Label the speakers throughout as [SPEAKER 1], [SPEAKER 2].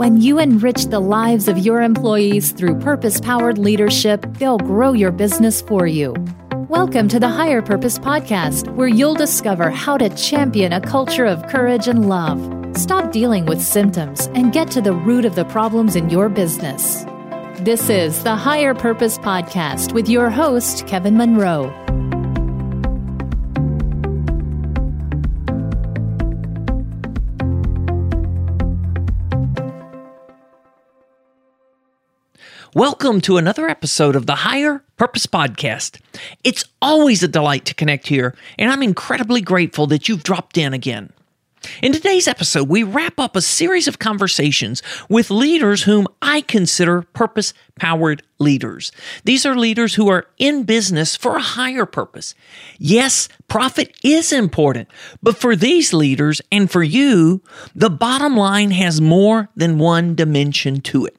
[SPEAKER 1] When you enrich the lives of your employees through purpose powered leadership, they'll grow your business for you. Welcome to the Higher Purpose Podcast, where you'll discover how to champion a culture of courage and love. Stop dealing with symptoms and get to the root of the problems in your business. This is the Higher Purpose Podcast with your host, Kevin Monroe.
[SPEAKER 2] Welcome to another episode of the Higher Purpose Podcast. It's always a delight to connect here, and I'm incredibly grateful that you've dropped in again. In today's episode, we wrap up a series of conversations with leaders whom I consider purpose powered leaders. These are leaders who are in business for a higher purpose. Yes, profit is important, but for these leaders and for you, the bottom line has more than one dimension to it.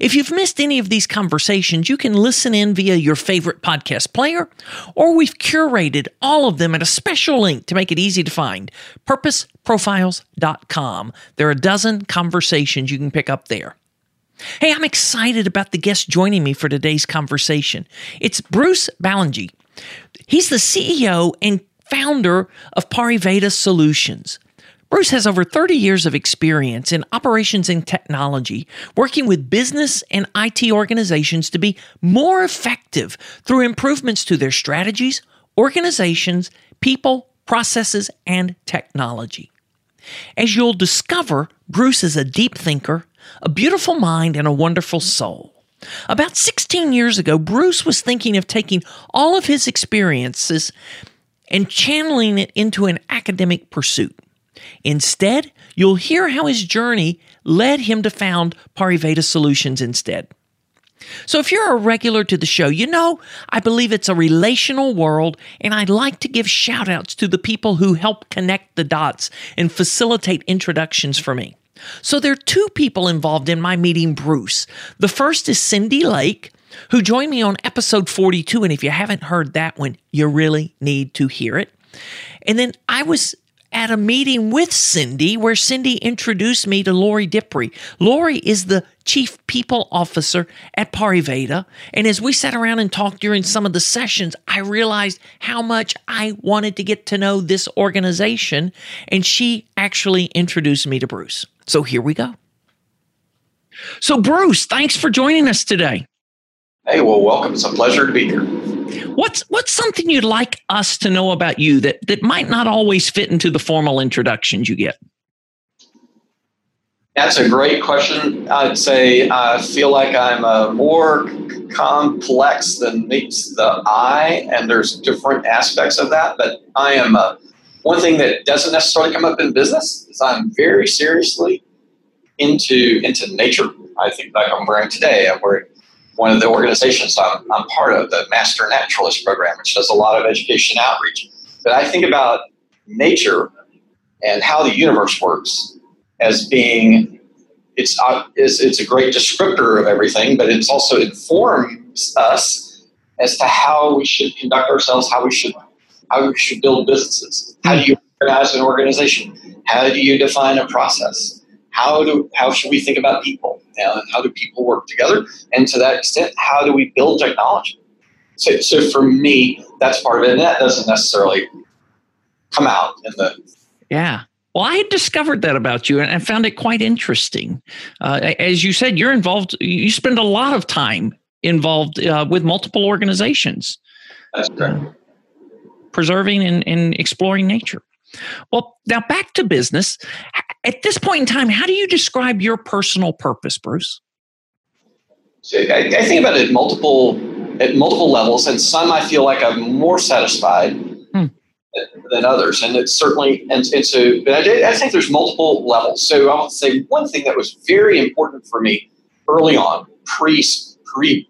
[SPEAKER 2] If you've missed any of these conversations, you can listen in via your favorite podcast player, or we've curated all of them at a special link to make it easy to find purposeprofiles.com. There are a dozen conversations you can pick up there. Hey, I'm excited about the guest joining me for today's conversation. It's Bruce Ballengee. He's the CEO and founder of Pariveda Solutions. Bruce has over 30 years of experience in operations and technology, working with business and IT organizations to be more effective through improvements to their strategies, organizations, people, processes, and technology. As you'll discover, Bruce is a deep thinker, a beautiful mind, and a wonderful soul. About 16 years ago, Bruce was thinking of taking all of his experiences and channeling it into an academic pursuit. Instead, you'll hear how his journey led him to found Pariveda Solutions instead. So, if you're a regular to the show, you know I believe it's a relational world, and I'd like to give shout outs to the people who help connect the dots and facilitate introductions for me. So, there are two people involved in my meeting Bruce. The first is Cindy Lake, who joined me on episode 42. And if you haven't heard that one, you really need to hear it. And then I was at a meeting with Cindy where Cindy introduced me to Lori Dipri. Lori is the chief people officer at Pariveda. And as we sat around and talked during some of the sessions, I realized how much I wanted to get to know this organization. And she actually introduced me to Bruce. So here we go. So, Bruce, thanks for joining us today.
[SPEAKER 3] Hey, well, welcome. It's a pleasure to be here.
[SPEAKER 2] What's what's something you'd like us to know about you that that might not always fit into the formal introductions you get?
[SPEAKER 3] That's a great question. I'd say I feel like I'm a more complex than meets the eye, and there's different aspects of that. But I am a, one thing that doesn't necessarily come up in business is I'm very seriously into into nature. I think like I'm wearing today. I'm wearing one of the organizations I'm, I'm part of, the Master Naturalist Program, which does a lot of education outreach. But I think about nature and how the universe works as being it's uh, it's, it's a great descriptor of everything, but it's also informs us as to how we should conduct ourselves, how we should how we should build businesses. How do you organize an organization? How do you define a process? How do how should we think about people? And how do people work together? And to that extent, how do we build technology? So, so for me, that's part of it. And that doesn't necessarily come out in the.
[SPEAKER 2] Yeah. Well, I had discovered that about you and I found it quite interesting. Uh, as you said, you're involved, you spend a lot of time involved uh, with multiple organizations.
[SPEAKER 3] That's correct. Uh,
[SPEAKER 2] preserving and, and exploring nature. Well, now back to business. At this point in time, how do you describe your personal purpose, Bruce?
[SPEAKER 3] So I, I, think about it at multiple at multiple levels, and some I feel like I'm more satisfied hmm. than others, and it's certainly and, and so. But I, I think there's multiple levels. So I'll say one thing that was very important for me early on, pre pre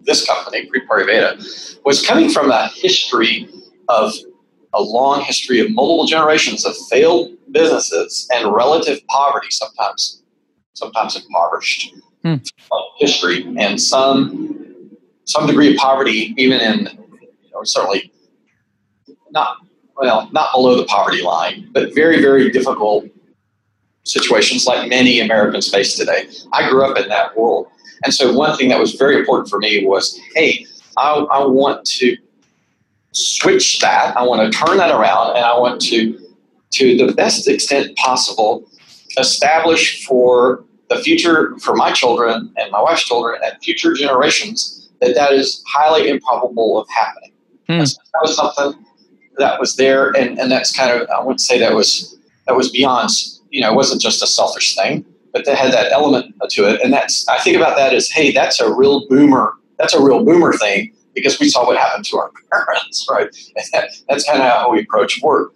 [SPEAKER 3] this company, pre Pariveda, was coming from a history of a long history of multiple generations of failed businesses and relative poverty, sometimes sometimes impoverished hmm. history, and some some degree of poverty, even in you know, certainly not well, not below the poverty line, but very very difficult situations like many Americans face today. I grew up in that world. And so one thing that was very important for me was, hey, I, I want to switch that. I want to turn that around and I want to, to the best extent possible, establish for the future, for my children and my wife's children and future generations, that that is highly improbable of happening. Hmm. That was something that was there. And, and that's kind of, I wouldn't say that was, that was beyond, you know, it wasn't just a selfish thing, but that had that element to it. And that's, I think about that as, hey, that's a real boomer, that's a real boomer thing because we saw what happened to our parents, right? That, that's kind of how we approach work.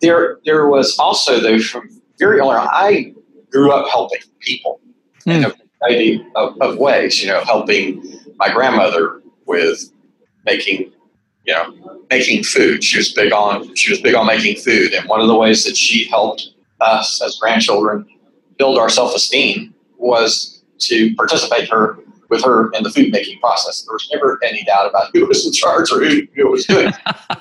[SPEAKER 3] There, there was also though from very early on, I grew up helping people mm. in a variety of, of, ways. You know, helping my grandmother with making, you know, making food. She was big on she was big on making food, and one of the ways that she helped us as grandchildren build our self esteem was to participate her with her in the food making process. There was never any doubt about who was in charge or who, who was doing.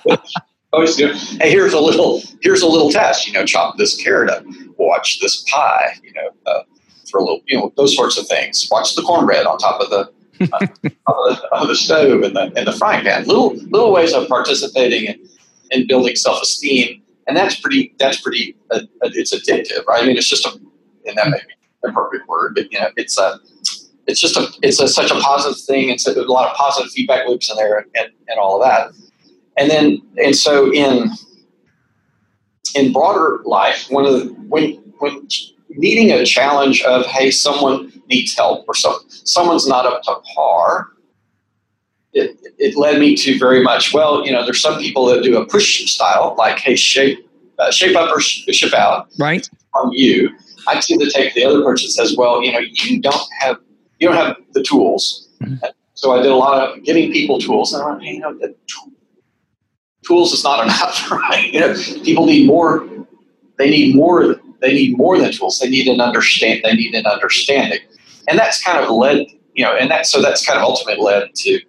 [SPEAKER 3] Always, know, hey, here's a little here's a little test. You know, chop this carrot up. Watch this pie. You know, uh, for a little, you know, those sorts of things. Watch the cornbread on top of the. uh, of, the, of the stove and the and the frying pan. Little little ways of participating in, in building self esteem, and that's pretty that's pretty uh, it's addictive, right? I mean, it's just a and that may be the appropriate word, but you know, it's a it's just a it's a, such a positive thing. It's a, a lot of positive feedback loops in there and, and all of that. And then and so in in broader life, one of the when when meeting a challenge of hey, someone needs help or so someone's not up to par, it, it led me to very much well, you know, there's some people that do a push style, like hey, shape uh, shape up or ship out,
[SPEAKER 2] right?
[SPEAKER 3] On you, I tend to take the other approach that says, well, you know, you don't have you don't have the tools. Mm-hmm. So I did a lot of giving people tools, and I went, hey, you know, the tools is not enough, right? You know, people need more. They need more. They need more than tools. They need an understand. They need an understanding, and that's kind of led, you know, and that so that's kind of ultimately led to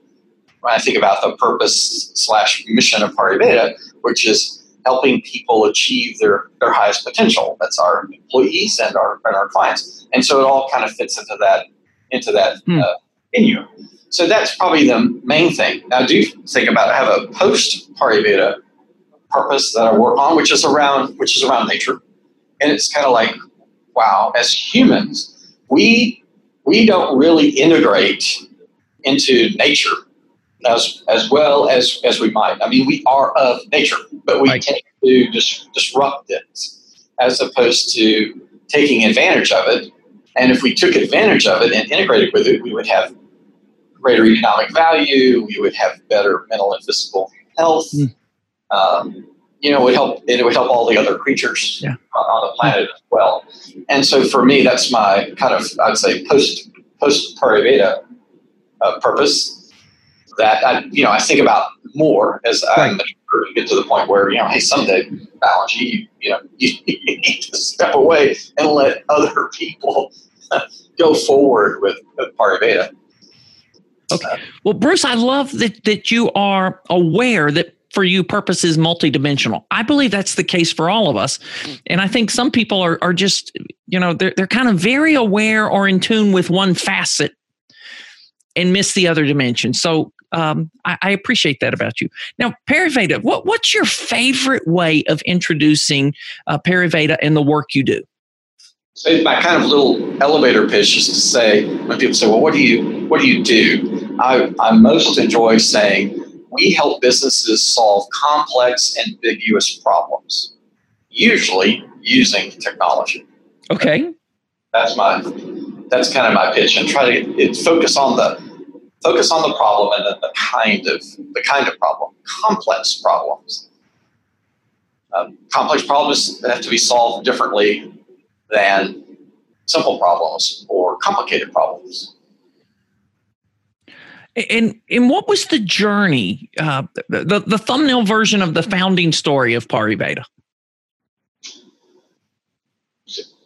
[SPEAKER 3] when I think about the purpose slash mission of Beta, which is helping people achieve their, their highest potential. That's our employees and our, and our clients. And so it all kind of fits into that into that hmm. uh, menu. So that's probably the main thing. Now, I do think about. I have a post Beta purpose that I work on, which is around which is around nature, and it's kind of like, wow, as humans, we we don't really integrate into nature as as well as as we might. I mean, we are of nature, but we right. tend to dis- disrupt it as opposed to taking advantage of it. And if we took advantage of it and integrated with it, we would have greater economic value. We would have better mental and physical health. Mm. Um, you know, it would help. It would help all the other creatures yeah. on, the planet as well. And so, for me, that's my kind of I'd say post post Pari uh, purpose that I, you know, I think about more as right. I get to the point where, you know, hey, someday, Ballengee, you, you know, you, you need to step away and let other people go forward with, with.
[SPEAKER 2] Okay. Well, Bruce, I love that, that you are aware that for you, purpose is multidimensional. I believe that's the case for all of us. And I think some people are, are just, you know, they're, they're kind of very aware or in tune with one facet and miss the other dimension. So um, I, I, appreciate that about you. Now, Pariveda, what, what's your favorite way of introducing uh, Pariveda and the work you do?
[SPEAKER 3] So my kind of little elevator pitch is to say when people say, "Well, what do you what do you do?" I, I most enjoy saying we help businesses solve complex, ambiguous problems, usually using technology.
[SPEAKER 2] Okay,
[SPEAKER 3] that's my that's kind of my pitch, and try to it, focus on the focus on the problem and then the kind of the kind of problem, complex problems. Um, complex problems have to be solved differently than simple problems or complicated problems.
[SPEAKER 2] And and what was the journey? Uh, the the thumbnail version of the founding story of Pariveda.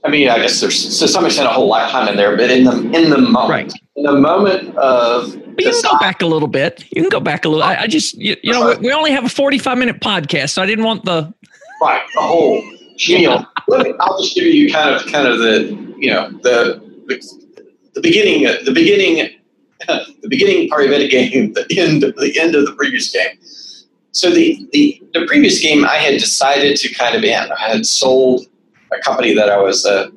[SPEAKER 3] I mean, I guess there's to some extent a whole lifetime in there, but in the in the moment, right. in the moment of
[SPEAKER 2] but you can go back a little bit. You can go back a little. I, I just, you, you know, we, we, only have a 45 minute podcast, so I didn't want the.
[SPEAKER 3] Right. The whole, Let me, I'll just give you kind of kind of the you know the the, the beginning the beginning the beginning part of the game, the end the end of the previous game. So the, the the previous game, I had decided to kind of end. I had sold a company that I was a,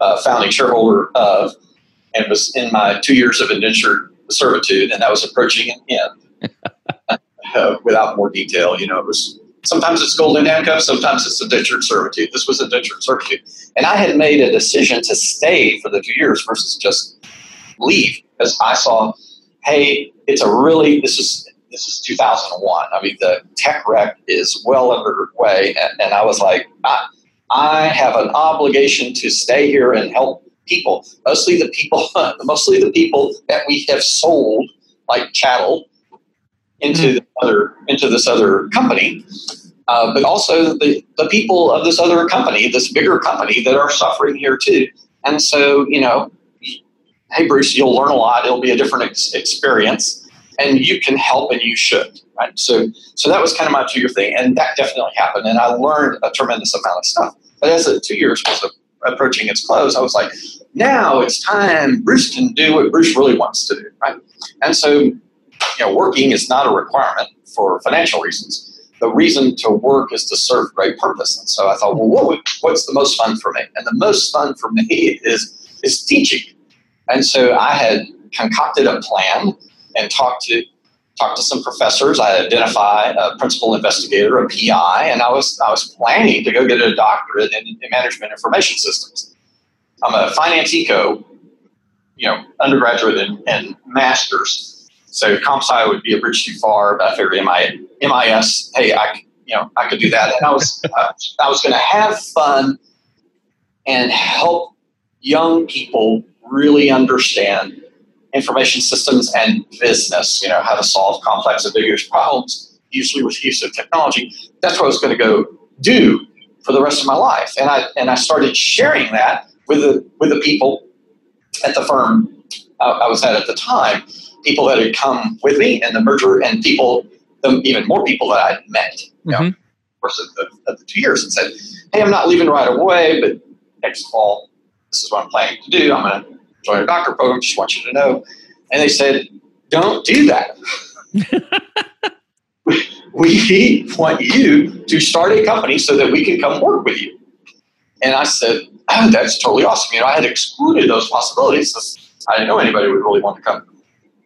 [SPEAKER 3] a founding shareholder of, and was in my two years of indentured servitude, and that was approaching an end. uh, without more detail, you know, it was sometimes it's golden handcuffs, sometimes it's indentured servitude. This was indentured servitude, and I had made a decision to stay for the two years versus just leave because I saw, hey, it's a really this is this is 2001. I mean, the tech wreck is well underway, and, and I was like, I, I have an obligation to stay here and help people, mostly the people, mostly the people that we have sold like chattel into mm-hmm. the other into this other company, uh, but also the the people of this other company, this bigger company that are suffering here too. And so, you know, hey Bruce, you'll learn a lot. It'll be a different ex- experience, and you can help, and you should. Right. So, so that was kind of my two year thing, and that definitely happened, and I learned a tremendous amount of stuff. But as the two years was approaching its close, I was like, now it's time. Bruce can do what Bruce really wants to do, right? And so, you know, working is not a requirement for financial reasons. The reason to work is to serve great purpose. And so I thought, well, what would, what's the most fun for me? And the most fun for me is is teaching. And so I had concocted a plan and talked to talked to some professors. I identified a principal investigator, a PI, and I was I was planning to go get a doctorate in, in management information systems. I'm a finance eco, you know, undergraduate and, and master's. So comp sci would be a bridge too far, but I figured MIS, hey, I, you know, I could do that. And I was, uh, I was going to have fun and help young people really understand information systems and business, you know, how to solve complex and ambiguous problems, usually with use of technology. That's what I was going to go do for the rest of my life. And I, and I started sharing that with the with the people at the firm I was at at the time, people that had come with me in the merger, and people, even more people that I'd met, you mm-hmm. of course, of the, of the two years, and said, "Hey, I'm not leaving right away, but next fall, this is what I'm planning to do. I'm going to join a doctor program. Just want you to know." And they said, "Don't do that." we want you to start a company so that we can come work with you. And I said, oh, that's totally awesome. You know, I had excluded those possibilities. I didn't know anybody would really want to come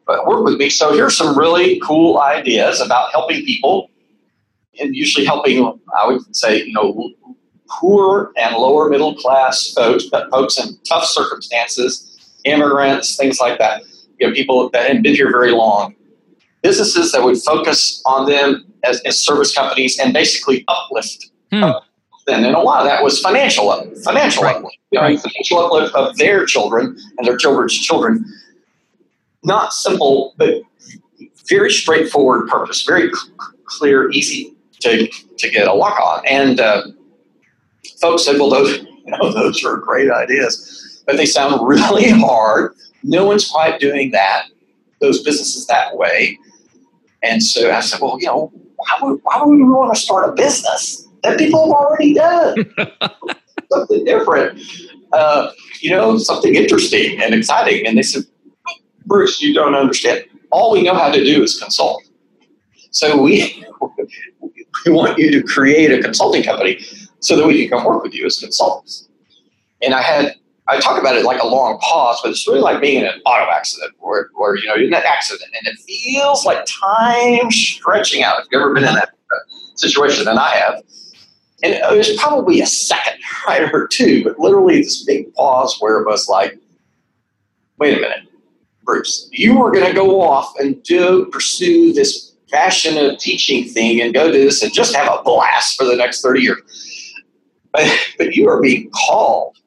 [SPEAKER 3] but work with me. So here's some really cool ideas about helping people, and usually helping, I would say, you know, poor and lower middle class folks, folks in tough circumstances, immigrants, things like that. You know, people that hadn't been here very long. Businesses that would focus on them as, as service companies and basically uplift hmm then. And a lot of that was financial, financial right. uplift, you know, right. financial uplift of their children and their children's children. Not simple, but very straightforward purpose, very c- clear, easy to, to get a lock on. And uh, folks said, well, those, you know, those are great ideas, but they sound really hard. No one's quite doing that, those businesses that way. And so I said, well, you know, why would, why would we want to start a business? that people have already done. something different, uh, you know, something interesting and exciting. And they said, Bruce, you don't understand. All we know how to do is consult. So we, we want you to create a consulting company so that we can come work with you as consultants. And I had, I talk about it like a long pause, but it's really like being in an auto accident where, where you know, you're in that accident and it feels like time stretching out. If you've ever been in that situation, and I have, and it was probably a second, right, or two, but literally this big pause where it was like, wait a minute, Bruce, you were going to go off and do pursue this passionate teaching thing and go do this and just have a blast for the next 30 years. But, but you are being called,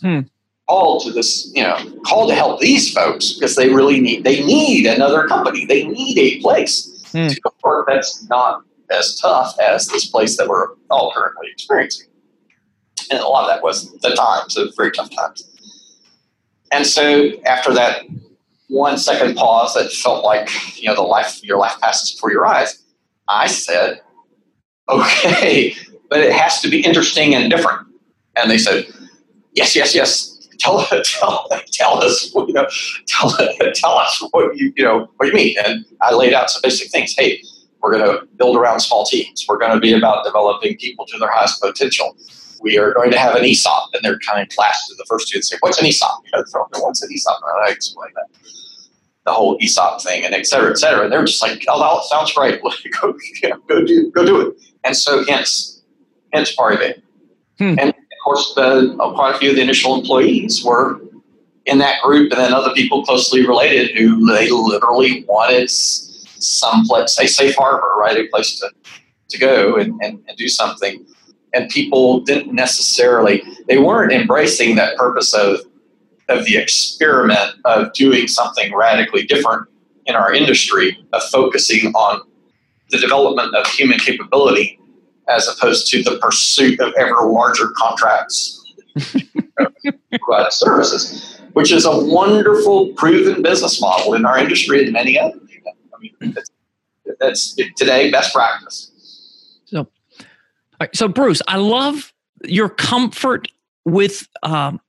[SPEAKER 3] hmm. called to this, you know, called to help these folks because they really need, they need another company. They need a place hmm. to work that's not as tough as this place that we're all currently experiencing. And a lot of that was the times, of very tough times. And so after that one second pause that felt like, you know, the life your life passes before your eyes, I said, okay, but it has to be interesting and different. And they said, yes, yes, yes. Tell, tell, tell us, you know, tell, tell us what you, you know, what you mean. And I laid out some basic things. Hey, we're going to build around small teams. We're going to be about developing people to their highest potential. We are going to have an ESOP, and they're kind of to the first two and say, "What's an ESOP?" You know, what's an ESOP? And I explain that the whole ESOP thing, and et cetera, et cetera. And they're just like, "Oh, that sounds great. go, you know, go do, go do it." And so, hence, hence part of it. Hmm. And of course, the, uh, quite a few of the initial employees were in that group, and then other people closely related who they literally wanted some place, a safe harbor, right? A place to, to go and, and, and do something. And people didn't necessarily, they weren't embracing that purpose of, of the experiment of doing something radically different in our industry, of focusing on the development of human capability as opposed to the pursuit of ever larger contracts provide services, which is a wonderful proven business model in our industry and many others I mean, that's, that's today best practice.
[SPEAKER 2] So, so Bruce, I love your comfort with um,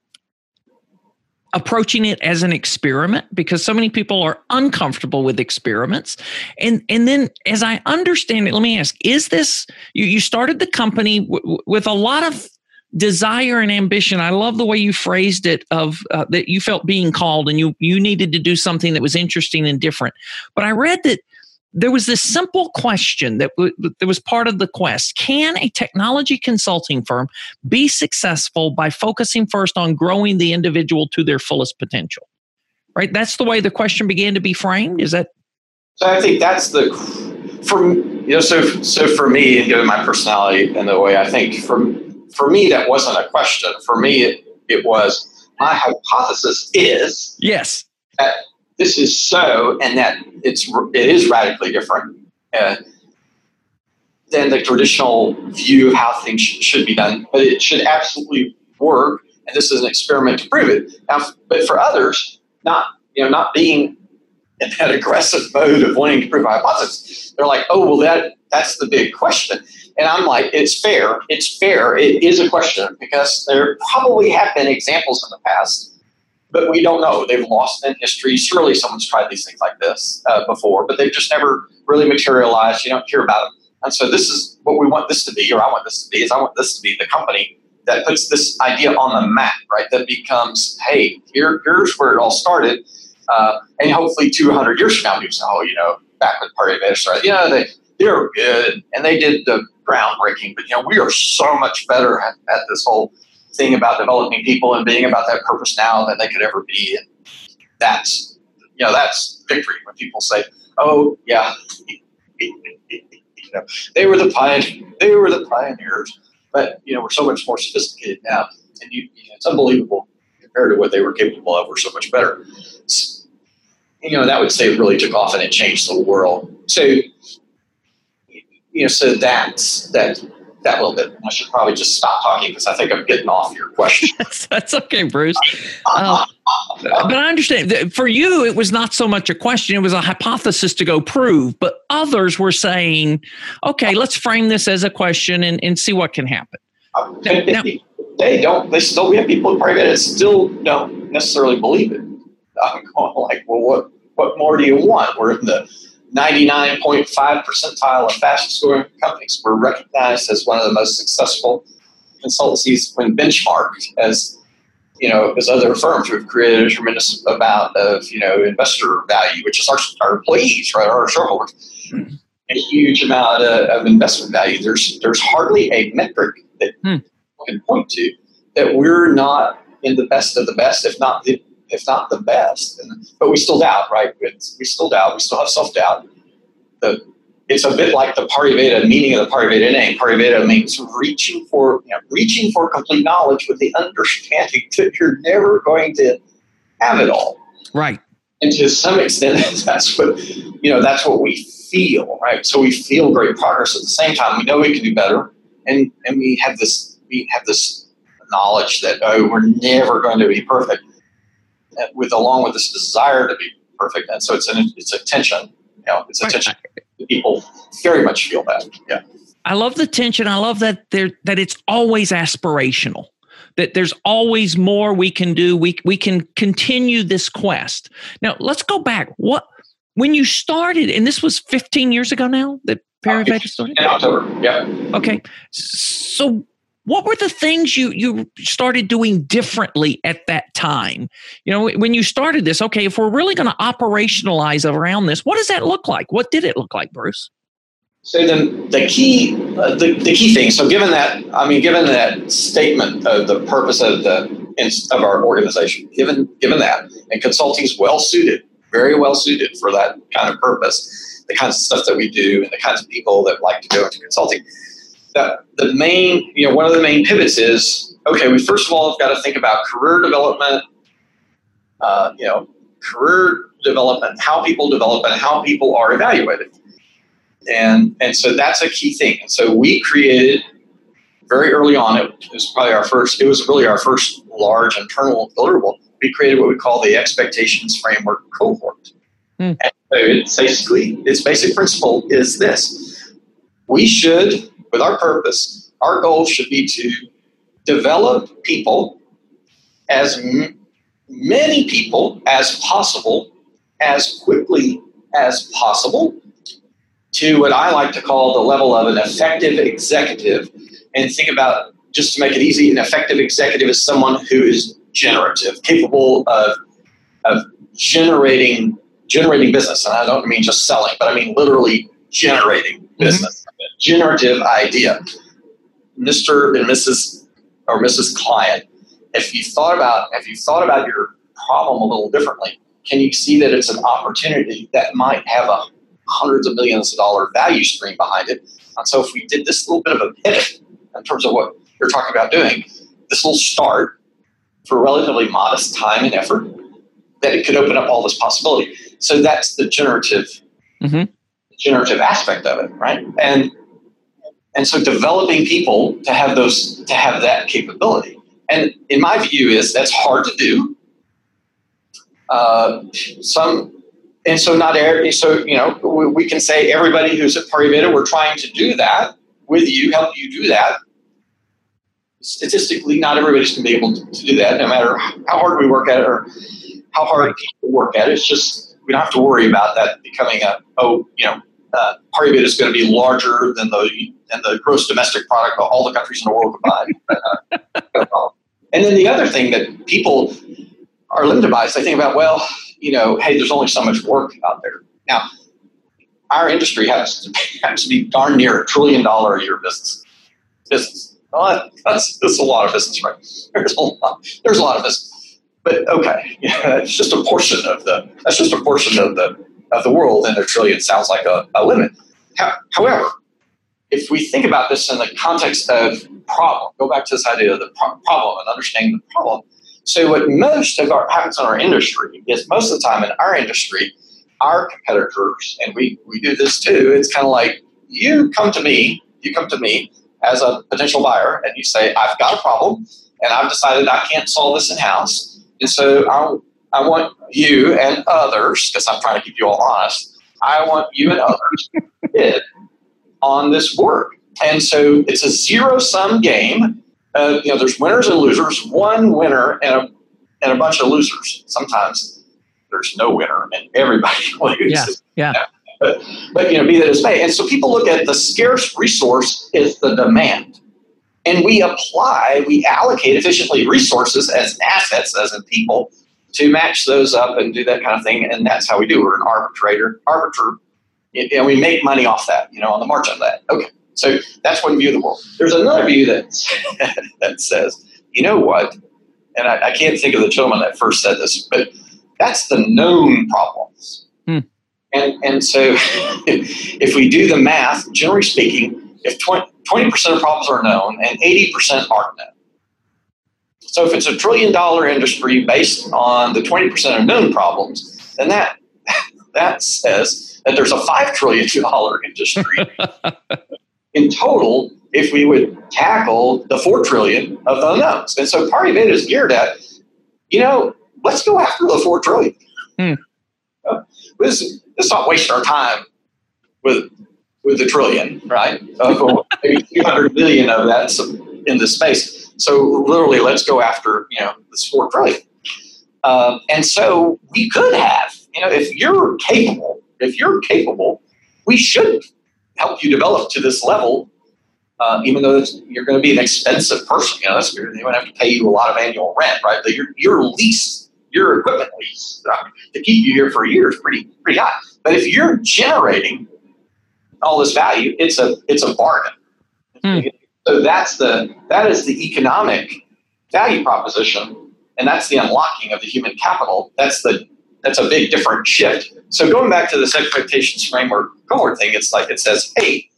[SPEAKER 2] approaching it as an experiment because so many people are uncomfortable with experiments. And and then as i understand it let me ask is this you, you started the company w- with a lot of desire and ambition. I love the way you phrased it of uh, that you felt being called and you you needed to do something that was interesting and different. But i read that there was this simple question that, w- that was part of the quest. Can a technology consulting firm be successful by focusing first on growing the individual to their fullest potential? Right? That's the way the question began to be framed. Is that
[SPEAKER 3] so i think that's the for you know so so for me and given my personality and the way i think for for me, that wasn't a question. For me, it, it was my hypothesis is
[SPEAKER 2] yes.
[SPEAKER 3] that this is so, and that it's it is radically different uh, than the traditional view of how things sh- should be done. But it should absolutely work, and this is an experiment to prove it. Now, but for others, not you know, not being in that aggressive mode of wanting to prove a hypothesis, they're like, oh well, that that's the big question. And I'm like, it's fair. It's fair. It is a question because there probably have been examples in the past, but we don't know. They've lost in history. Surely someone's tried these things like this uh, before, but they've just never really materialized. You don't hear about them. And so this is what we want this to be, or I want this to be, is I want this to be the company that puts this idea on the map, right? That becomes, hey, here, here's where it all started. Uh, and hopefully 200 years from now, people say, oh, you know, back when Pariveda started, you know, they, they were good and they did the groundbreaking. But you know, we are so much better at, at this whole thing about developing people and being about that purpose now than they could ever be. And that's you know that's victory when people say, "Oh yeah, you know, they were the pioneer, they were the pioneers." But you know, we're so much more sophisticated now, and you, you know, it's unbelievable compared to what they were capable of. We're so much better. So, you know, that would say it really took off and it changed the world. So you know, so that's that that little bit. I should probably just stop talking because I think I'm getting off your question.
[SPEAKER 2] that's, that's okay, Bruce. Uh, but I understand for you, it was not so much a question; it was a hypothesis to go prove. But others were saying, "Okay, let's frame this as a question and, and see what can happen."
[SPEAKER 3] Now, now, they don't. They still. We have people in private that still don't necessarily believe it. I'm going like, well, what what more do you want? We're in the 99.5 percentile of fastest growing companies. We're recognized as one of the most successful consultancies when benchmarked as you know as other firms who have created a tremendous amount of you know investor value, which is our, our employees, right, our shareholders. Mm-hmm. A huge amount of, of, investment value. There's there's hardly a metric that hmm. can point to that we're not in the best of the best, if not the if not the best. And, but we still doubt, right? It's, we still doubt. We still have self doubt. It's a bit like the Pariveda meaning of the Pariveda name. Pariveda means reaching for you know, reaching for complete knowledge with the understanding that you're never going to have it all.
[SPEAKER 2] Right.
[SPEAKER 3] And to some extent, that's what you know. That's what we feel, right? So we feel great progress at the same time. We know we can do better, and and we have this we have this knowledge that oh, we're never going to be perfect with along with this desire to be perfect. And so it's an it's a tension. You know, it's a tension. People very much feel that. Yeah.
[SPEAKER 2] I love the tension. I love that there that it's always aspirational. That there's always more we can do. We we can continue this quest. Now let's go back. What when you started, and this was 15 years ago now that Pariveda uh, started?
[SPEAKER 3] In October, yeah.
[SPEAKER 2] Okay. So what were the things you you started doing differently at that time? You know when you started this okay if we're really going to operationalize around this what does that look like? What did it look like bruce?
[SPEAKER 3] So then the key uh, the, the key thing so given that i mean given that statement of the purpose of the of our organization given given that and consulting is well suited very well suited for that kind of purpose the kinds of stuff that we do and the kinds of people that like to go into consulting the, the main, you know, one of the main pivots is okay, we first of all have got to think about career development, uh, you know, career development, how people develop and how people are evaluated. And, and so that's a key thing. And so we created very early on, it was probably our first, it was really our first large internal deliverable. We created what we call the expectations framework cohort. Hmm. And so it's basically, its basic principle is this. We should with our purpose, our goal should be to develop people as m- many people as possible, as quickly as possible, to what I like to call the level of an effective executive. And think about, just to make it easy, an effective executive is someone who is generative, capable of, of generating generating business. And I don't mean just selling, but I mean literally generating mm-hmm. Generative idea. Mr. and Mrs. or Mrs. Client, if you thought about if you thought about your problem a little differently, can you see that it's an opportunity that might have a hundreds of millions of dollar value stream behind it? And so if we did this little bit of a pivot in terms of what you're talking about doing, this will start for relatively modest time and effort, that it could open up all this possibility. So that's the generative mm-hmm. generative aspect of it, right? And and so developing people to have those to have that capability. And in my view, is that's hard to do. Uh, some and so not every so you know we, we can say everybody who's at Pariveda, we're trying to do that with you, help you do that. Statistically, not everybody's going to be able to, to do that, no matter how hard we work at it or how hard people work at it. It's just we don't have to worry about that becoming a oh you know uh, Pariveda is going to be larger than the than the gross domestic product of all the countries in the world combined. uh, and then the other thing that people are limited by is they think about, well, you know, hey, there's only so much work out there. Now, our industry has to, has to be darn near a trillion dollar a year business. Business. Well, that's, that's a lot of business, right? There's a lot. There's a lot of business. But okay, yeah, it's just a portion of the. That's just a portion of the of the world, and a trillion sounds like a, a limit. However, if we think about this in the context of problem, go back to this idea of the problem and understanding the problem. So, what most of our happens in our industry is most of the time in our industry, our competitors, and we, we do this too, it's kind of like you come to me, you come to me as a potential buyer, and you say, I've got a problem, and I've decided I can't solve this in house. And so I, I want you and others, because I'm trying to keep you all honest, I want you and others on this work. And so it's a zero sum game. Uh, you know, there's winners and losers, one winner and a, and a bunch of losers. Sometimes there's no winner and everybody
[SPEAKER 2] loses. Yeah. yeah.
[SPEAKER 3] But, but, you know, be that as may. And so people look at the scarce resource is the demand. And we apply, we allocate efficiently resources as assets, as in people, to match those up and do that kind of thing. And that's how we do. We're an arbitrator, arbiter, and we make money off that, you know, on the margin of that. Okay. So that's one view of the world. There's another view that, that says, you know what? And I, I, can't think of the gentleman that first said this, but that's the known problems. Hmm. And, and so if we do the math, generally speaking, if 20, 20% of problems are known and 80% aren't known, so if it's a trillion dollar industry based on the 20% of known problems, then that that says that there's a five trillion dollar industry in total if we would tackle the 4 trillion of the unknowns. And so Pariveda is geared at, you know, let's go after the four trillion. Hmm. Uh, let's, let's not waste our time with with a trillion, right? maybe 300 billion of that's in this space. So literally, let's go after you know this four trillion. Um, and so we could have, you know, if you're capable, if you're capable, we should help you develop to this level. Uh, even though you're going to be an expensive person, you know, that's they going to have to pay you a lot of annual rent, right? But your your lease, your equipment lease uh, to keep you here for a year is pretty pretty high. But if you're generating all this value, it's a it's a bargain. Hmm. So that's the that is the economic value proposition, and that's the unlocking of the human capital. That's the that's a big different shift. So going back to this expectations framework cohort thing, it's like it says, hey,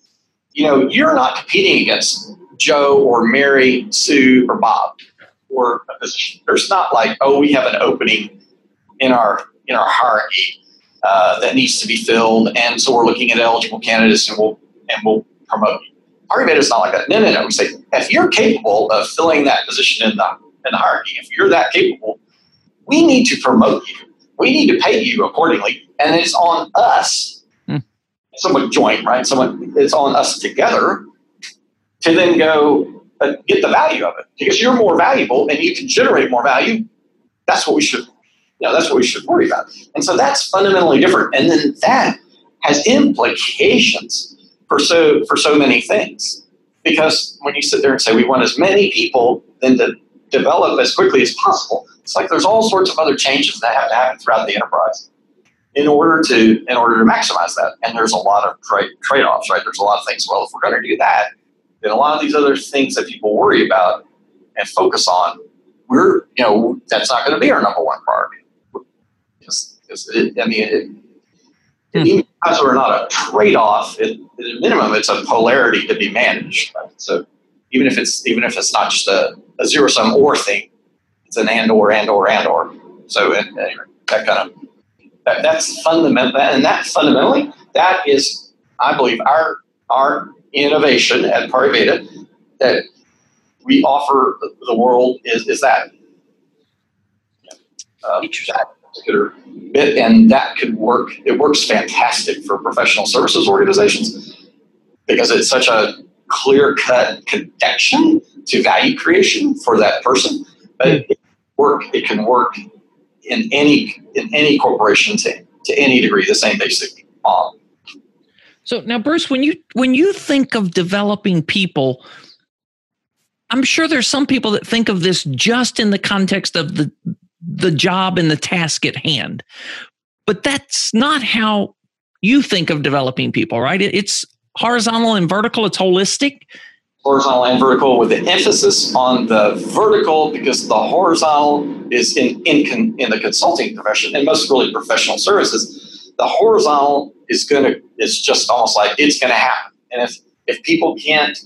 [SPEAKER 3] you know, you're not competing against Joe or Mary, Sue or Bob or a position. There's not like, oh, we have an opening in our in our hierarchy uh, that needs to be filled, and so we're looking at eligible candidates, and we'll and we'll promote you. Argument is not like that. No, no, no. We say if you're capable of filling that position in the in the hierarchy, if you're that capable, we need to promote you. We need to pay you accordingly, and it's on us. Hmm. Someone joint, right? Someone. It's on us together to then go uh, get the value of it because you're more valuable and you can generate more value. That's what we should you know, that's what we should worry about. And so that's fundamentally different. And then that has implications for so for so many things. Because when you sit there and say we want as many people then to develop as quickly as possible, it's like there's all sorts of other changes that have to happen throughout the enterprise in order to in order to maximize that. And there's a lot of trade trade offs, right? There's a lot of things. Well, if we're going to do that, then a lot of these other things that people worry about and focus on, we're you know that's not going to be our number one priority. Because it, I mean, it, hmm. even as we're not a trade-off, at a minimum, it's a polarity to be managed. Right? So even if it's even if it's not just a, a zero-sum or thing, it's an and or and or and or. So anyway, that kind of that, that's fundamental, and that fundamentally that is, I believe, our our innovation at Pariveda that we offer the world is, is that. Uh, that particular bit, and that could work. It works fantastic for professional services organizations because it's such a clear cut connection to value creation for that person. But mm. it work. It can work in any in any corporation to, to any degree. The same basic model.
[SPEAKER 2] So now, Bruce, when you when you think of developing people, I'm sure there's some people that think of this just in the context of the the job and the task at hand. But that's not how you think of developing people, right? It's horizontal and vertical, it's holistic.
[SPEAKER 3] Horizontal and vertical with an emphasis on the vertical because the horizontal is in, in, in the consulting profession and most really professional services. The horizontal is going to, it's just almost like it's going to happen. And if, if people can't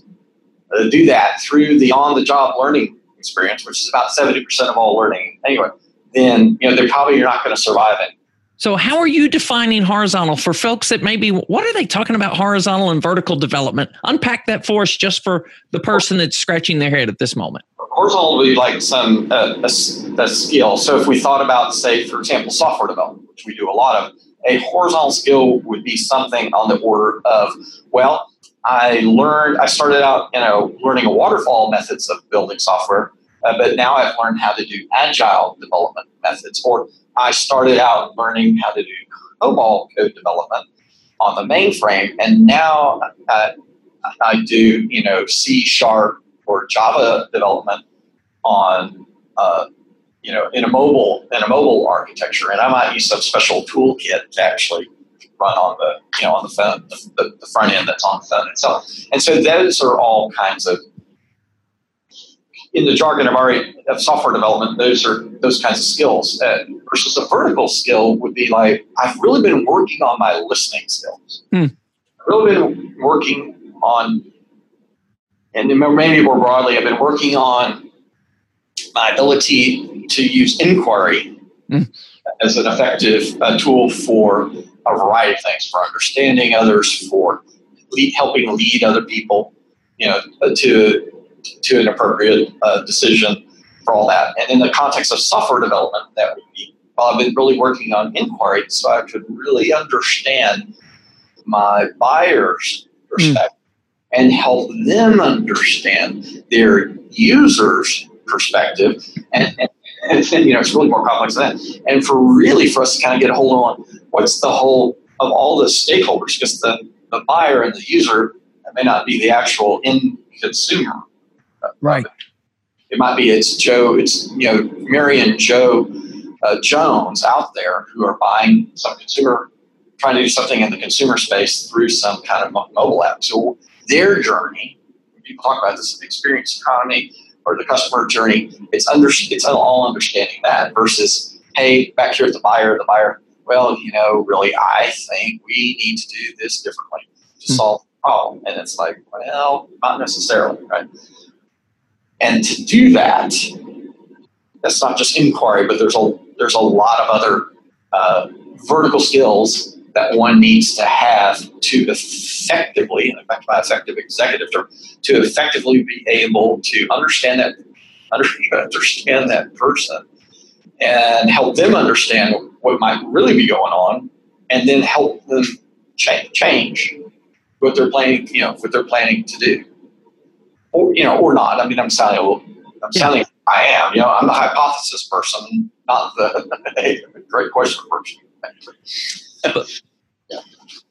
[SPEAKER 3] uh, do that through the on the job learning experience, which is about 70% of all learning anyway, then you know they're probably you're not going to survive it.
[SPEAKER 2] So, how are you defining horizontal for folks that maybe what are they talking about horizontal and vertical development? Unpack that for us, just for the person that's scratching their head at this moment.
[SPEAKER 3] Horizontal would be like some uh, a, a skill. So, if we thought about, say, for example, software development, which we do a lot of, a horizontal skill would be something on the order of, well, I learned, I started out, you know, learning a waterfall methods of building software uh, but now I've learned how to do agile development methods, or I started out learning how to do COBOL code development on the mainframe, and now uh, I do you know C sharp or Java development on uh, you know in a mobile in a mobile architecture, and I might use some special toolkit to actually run on the you know on the phone the, the front end that's on the phone itself. And so those are all kinds of in the jargon of our of software development, those are those kinds of skills. Uh, versus a vertical skill would be like I've really been working on my listening skills. Hmm. I've really been working on, and maybe more broadly, I've been working on my ability to use inquiry hmm. as an effective uh, tool for a variety of things, for understanding others, for lead, helping lead other people, you know, to to an appropriate uh, decision for all that. And in the context of software development, that would be well, I've been really working on inquiry so I could really understand my buyers' perspective mm. and help them understand their users' perspective. And, and, and, you know, it's really more complex than that. And for really for us to kind of get a hold on what's the whole of all the stakeholders, because the, the buyer and the user may not be the actual end consumer.
[SPEAKER 2] Right.
[SPEAKER 3] It might be it's Joe, it's, you know, Mary and Joe uh, Jones out there who are buying some consumer, trying to do something in the consumer space through some kind of mobile app. So their journey, when people talk about this experience economy or the customer journey, it's under it's all understanding that versus hey, back here at the buyer, the buyer, well, you know, really, I think we need to do this differently to mm-hmm. solve the problem. And it's like, well, not necessarily, right? And to do that, that's not just inquiry, but there's a there's a lot of other uh, vertical skills that one needs to have to effectively, and by effective executive term, to effectively be able to understand that understand that person and help them understand what might really be going on, and then help them change, change what they're planning, you know, what they're planning to do, or you know, or not. I mean, I'm sounding, I'm sounding, I am, you know, I'm the hypothesis person, not the great question person.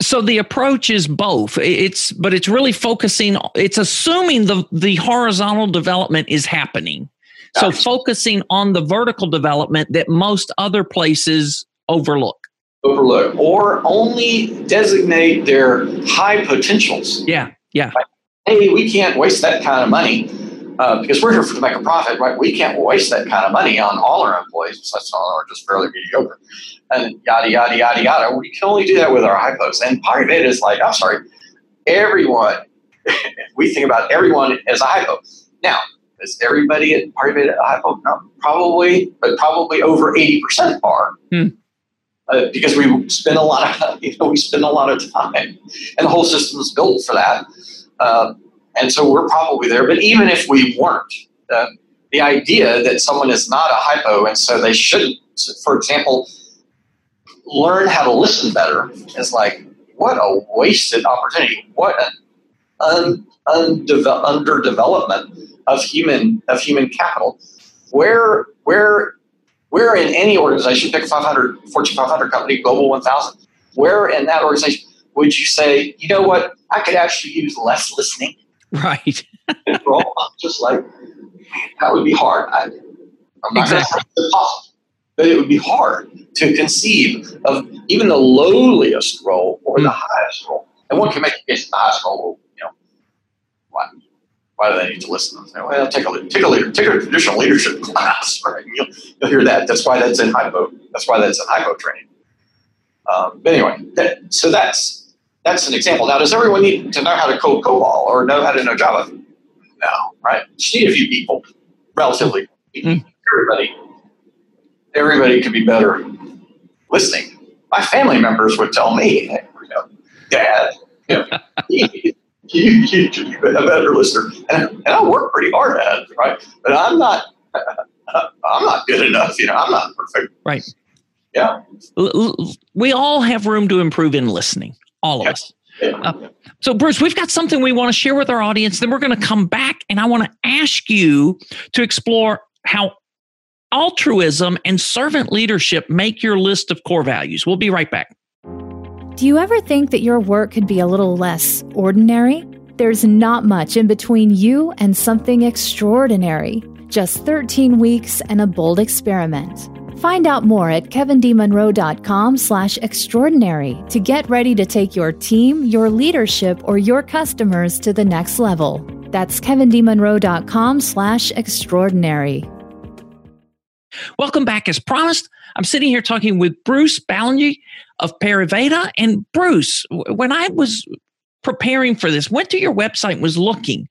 [SPEAKER 2] So the approach is both. It's but it's really focusing. It's assuming the the horizontal development is happening. So focusing on the vertical development that most other places overlook.
[SPEAKER 3] Overlook or only designate their high potentials.
[SPEAKER 2] Yeah, yeah.
[SPEAKER 3] Like, hey, we can't waste that kind of money uh, because we're here to make a profit, right? We can't waste that kind of money on all our employees. That's all are just fairly mediocre, and yada yada yada yada. We can only do that with our hypos. And part of it is like, I'm sorry, everyone. we think about everyone as a hypo. Now, is everybody at part of it a hypo? No, probably, but probably over eighty percent are. Hmm. Uh, because we spend a lot of you know we spend a lot of time, and the whole system is built for that. Uh, and so we're probably there. But even if we weren't, uh, the idea that someone is not a hypo and so they shouldn't, for example, learn how to listen better is like, what a wasted opportunity. What an un, underdevelopment of human of human capital. Where where where in any organization, pick 500, Fortune 500 company, Global 1000, where in that organization would you say, you know what, I could actually use less listening
[SPEAKER 2] Right.
[SPEAKER 3] well, just like that would be hard. I, am not exactly. but it would be hard to conceive of even the lowliest role or mm. the highest role. And one can make a case the highest role. You know, why, why do they need to listen? Say, well, take a take a leader, take a traditional leadership class, right? You'll, you'll hear that. That's why that's in hypo. That's why that's in hypo training. Um, but anyway, that, so that's that's an example. Now, does everyone need to know how to code COBOL or know how to know Java? No, right? You need a few people, relatively. Mm-hmm. Everybody, everybody could be better listening. My family members would tell me, hey, you know, Dad, you, know, you, you, you should be a better listener. And, and I work pretty hard at it, right? But I'm not, I'm not good enough. You know, I'm not perfect.
[SPEAKER 2] Right.
[SPEAKER 3] Yeah.
[SPEAKER 2] We all have room to improve in listening all of us. Uh, so, Bruce, we've got something we want to share with our audience. Then we're going to come back and I want to ask you to explore how altruism and servant leadership make your list of core values. We'll be right back.
[SPEAKER 1] Do you ever think that your work could be a little less ordinary? There's not much in between you and something extraordinary. Just 13 weeks and a bold experiment. Find out more at kevindmonroe.com slash extraordinary to get ready to take your team, your leadership, or your customers to the next level. That's kevindmonroe.com slash extraordinary.
[SPEAKER 2] Welcome back. As promised, I'm sitting here talking with Bruce Ballengee of Pariveda. And Bruce, when I was preparing for this, went to your website was looking.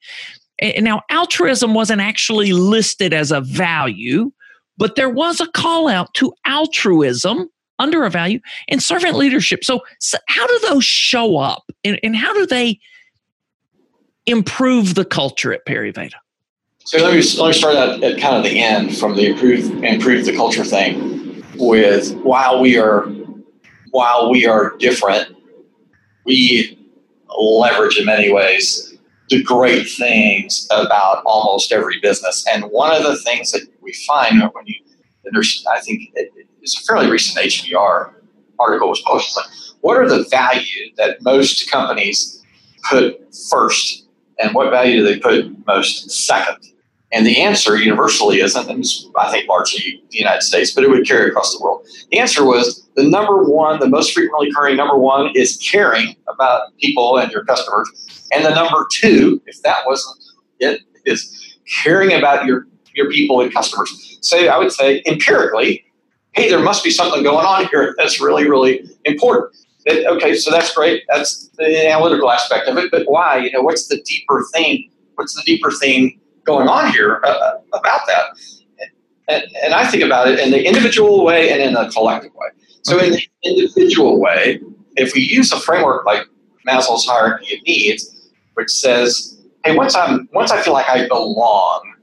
[SPEAKER 2] Now, altruism wasn't actually listed as a value, but there was a call out to altruism under a value and servant leadership. So, so how do those show up and, and, how do they improve the culture at Pariveda?
[SPEAKER 3] So let me, let me start at, at kind of the end from the improve improve the culture thing with while we are while we are different, we leverage in many ways the great things about almost every business. And one of the things that we find when you, there's, I think it, it's a fairly recent HBR article was posted. Like, what are the value that most companies put first, and what value do they put most second? And the answer universally isn't, and I think largely the United States, but it would carry across the world. The answer was the number one, the most frequently occurring number one is caring about people and your customers. And the number two, if that wasn't it, is caring about your, your people and customers. So I would say empirically, hey, there must be something going on here that's really, really important. It, okay, so that's great. That's the analytical aspect of it. But why? You know, what's the deeper thing? What's the deeper thing going on here uh, uh, about that? And, and, I think about it in the individual way and in the collective way. So, in the individual way, if we use a framework like Maslow's hierarchy of needs, which says, "Hey, once I'm once I feel like I belong,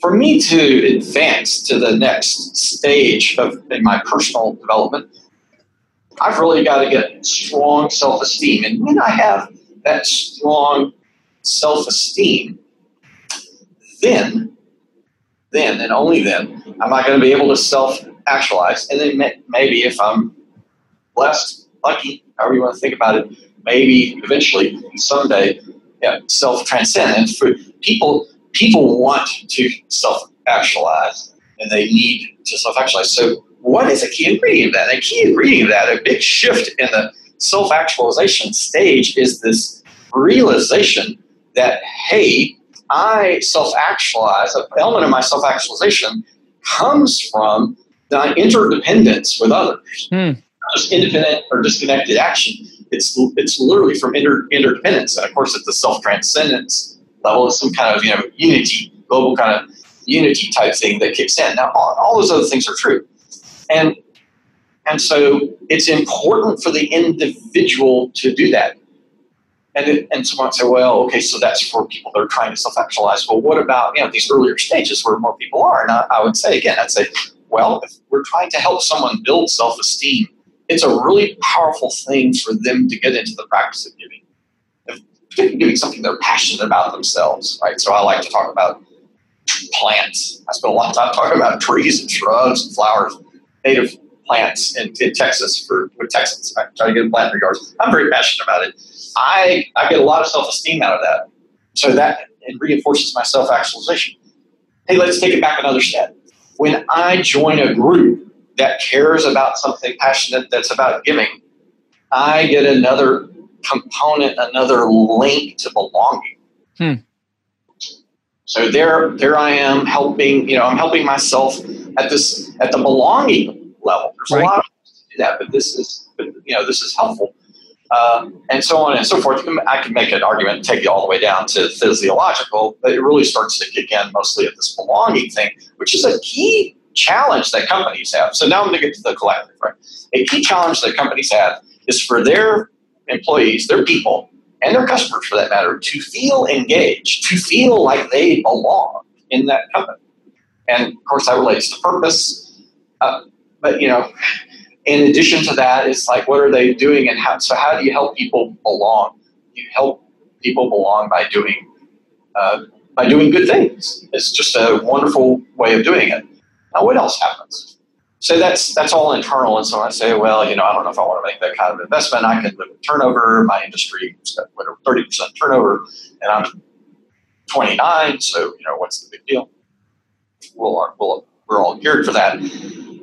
[SPEAKER 3] for me to advance to the next stage of in my personal development, I've really got to get strong self esteem. And when I have that strong self esteem, then, then and only then, am I going to be able to self actualize. And then maybe if I'm blessed, lucky, however you want to think about it, maybe eventually, someday, yeah, self transcend. And for people, people want to self actualize and they need to self actualize. So what is a key ingredient of that? A key ingredient of that, a big shift in the self actualization stage is this realization that, hey, I self actualize, an element of my self actualization comes from the interdependence with others. Hmm. Just independent or disconnected action. It's, it's literally from inter, interdependence. And of course, it's the self transcendence level, some kind of you know unity, global kind of unity type thing that kicks in. Now, all, all those other things are true. And and so it's important for the individual to do that. And, it, and someone say, well, okay, so that's for people that are trying to self-actualize. Well, what about you know these earlier stages where more people are? And I, I would say again, I'd say, well, if we're trying to help someone build self-esteem, it's a really powerful thing for them to get into the practice of giving. Giving something they're passionate about themselves, right? So I like to talk about plants. I spend a lot of time talking about trees and shrubs and flowers native plants in, in Texas for with Texans. I try to get plant regards. I'm very passionate about it. I I get a lot of self esteem out of that. So that it reinforces my self actualization. Hey, let's take it back another step. When I join a group that cares about something passionate that's about giving, I get another component, another link to belonging. Hmm. So there, there I am helping. You know, I'm helping myself at this at the belonging level. There's right. a lot of to do that, but this is you know this is helpful, uh, and so on and so forth. I can make an argument, take you all the way down to physiological, but it really starts to kick in mostly at this belonging thing, which is a key challenge that companies have. So now I'm going to get to the collective. Right, a key challenge that companies have is for their employees, their people, and their customers, for that matter, to feel engaged, to feel like they belong in that company. And of course, that relates to purpose. Uh, but you know, in addition to that, it's like what are they doing, and how? So how do you help people belong? You help people belong by doing uh, by doing good things. It's just a wonderful way of doing it. Now, what else happens? So that's that's all internal. And so I say, well, you know, I don't know if I want to make that kind of investment. I can live with turnover. My industry, has whatever, thirty percent turnover, and I'm 29. So you know, what's the big deal? we'll, we'll, we're all geared for that.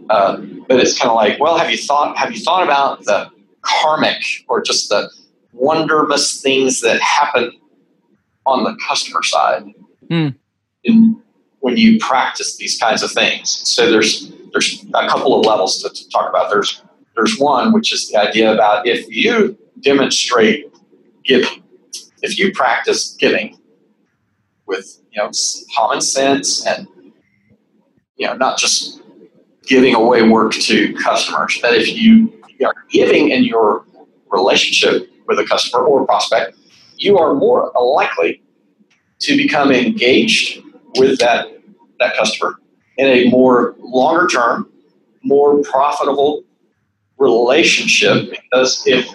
[SPEAKER 3] Uh, but it's kind of like, well, have you thought have you thought about the karmic or just the wondrous things that happen on the customer side mm. in, when you practice these kinds of things? So there's there's a couple of levels to, to talk about. There's there's one which is the idea about if you demonstrate giving, if you practice giving with you know common sense and you know, not just giving away work to customers, but if you are giving in your relationship with a customer or a prospect, you are more likely to become engaged with that, that customer in a more longer term, more profitable relationship because if